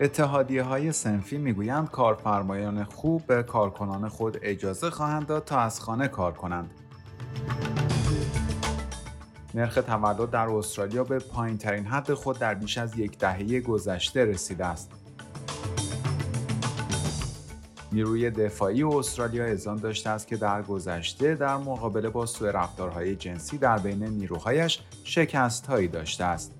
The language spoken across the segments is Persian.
اتحادیه های سنفی می‌گویند کارفرمایان خوب به کارکنان خود اجازه خواهند داد تا از خانه کار کنند. نرخ تولد در استرالیا به پایین ترین حد خود در بیش از یک دهه گذشته رسیده است. نیروی دفاعی استرالیا اذعان داشته است که در گذشته در مقابله با سوء رفتارهای جنسی در بین نیروهایش شکستهایی داشته است.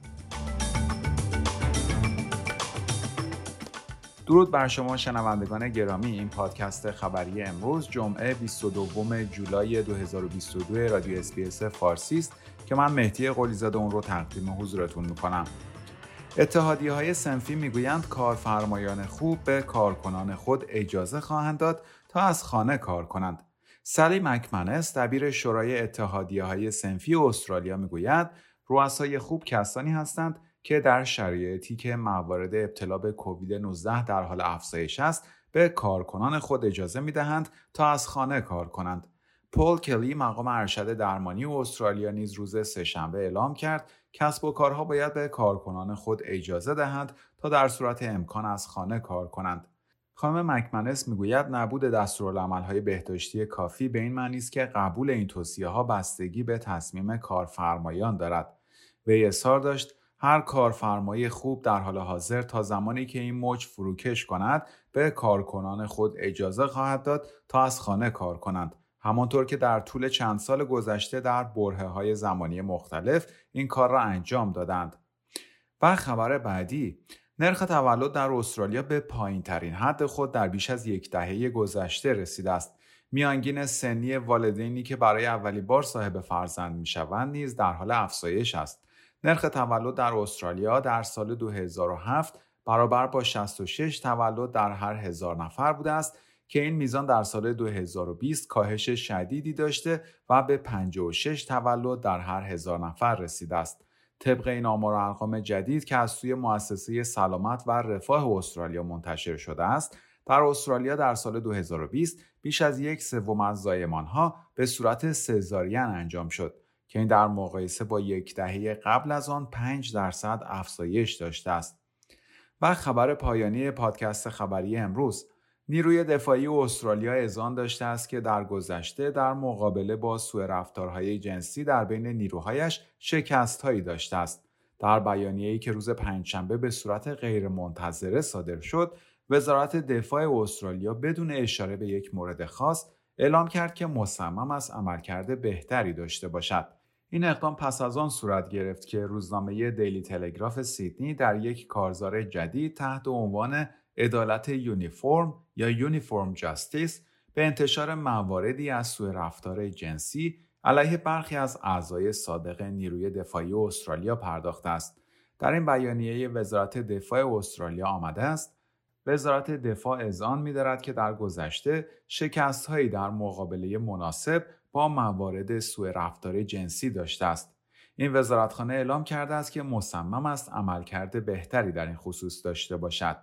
درود بر شما شنوندگان گرامی این پادکست خبری امروز جمعه 22 جولای 2022 رادیو SBS فارسی است که من مهدی قلیزاده اون رو تقدیم حضورتون می‌کنم اتحادیه های صنفی می‌گویند کارفرمایان خوب به کارکنان خود اجازه خواهند داد تا از خانه کار کنند. سلی مک‌منس دبیر شورای اتحادیه های صنفی استرالیا می‌گوید رؤسای خوب کسانی هستند که در شرایطی که موارد ابتلا به کووید 19 در حال افزایش است به کارکنان خود اجازه می دهند تا از خانه کار کنند. پول کلی مقام ارشد درمانی استرالیا نیز روز سهشنبه اعلام کرد کسب و کارها باید به کارکنان خود اجازه دهند تا در صورت امکان از خانه کار کنند. خانم مکمنس می‌گوید نبود دستورالعملهای بهداشتی کافی به این معنی است که قبول این توصیه ها بستگی به تصمیم کارفرمایان دارد. وی اظهار داشت هر کارفرمای خوب در حال حاضر تا زمانی که این موج فروکش کند به کارکنان خود اجازه خواهد داد تا از خانه کار کنند همانطور که در طول چند سال گذشته در بره های زمانی مختلف این کار را انجام دادند. و خبر بعدی نرخ تولد در استرالیا به پایین ترین حد خود در بیش از یک دهه گذشته رسیده است. میانگین سنی والدینی که برای اولین بار صاحب فرزند می شوند نیز در حال افزایش است. نرخ تولد در استرالیا در سال 2007 برابر با 66 تولد در هر هزار نفر بوده است که این میزان در سال 2020 کاهش شدیدی داشته و به 56 تولد در هر هزار نفر رسیده است. طبق این آمار و ارقام جدید که از سوی مؤسسه سلامت و رفاه استرالیا منتشر شده است، در استرالیا در سال 2020 بیش از یک سوم از زایمان به صورت سزارین انجام شد که این در مقایسه با یک دهه قبل از آن 5 درصد افزایش داشته است. و خبر پایانی پادکست خبری امروز نیروی دفاعی استرالیا اذعان داشته است که در گذشته در مقابله با سوء رفتارهای جنسی در بین نیروهایش شکستهایی داشته است. در بیانیه‌ای که روز پنجشنبه به صورت غیرمنتظره صادر شد، وزارت دفاع استرالیا بدون اشاره به یک مورد خاص اعلام کرد که مصمم است عملکرد بهتری داشته باشد. این اقدام پس از آن صورت گرفت که روزنامه دیلی تلگراف سیدنی در یک کارزار جدید تحت عنوان عدالت یونیفرم یا یونیفرم جاستیس به انتشار مواردی از سوء رفتار جنسی علیه برخی از اعضای سابق نیروی دفاعی استرالیا پرداخته است. در این بیانیه وزارت دفاع استرالیا آمده است وزارت دفاع اذعان می‌دارد که در گذشته شکست‌هایی در مقابله مناسب با موارد سوء رفتار جنسی داشته است. این وزارتخانه اعلام کرده است که مصمم است عملکرد بهتری در این خصوص داشته باشد.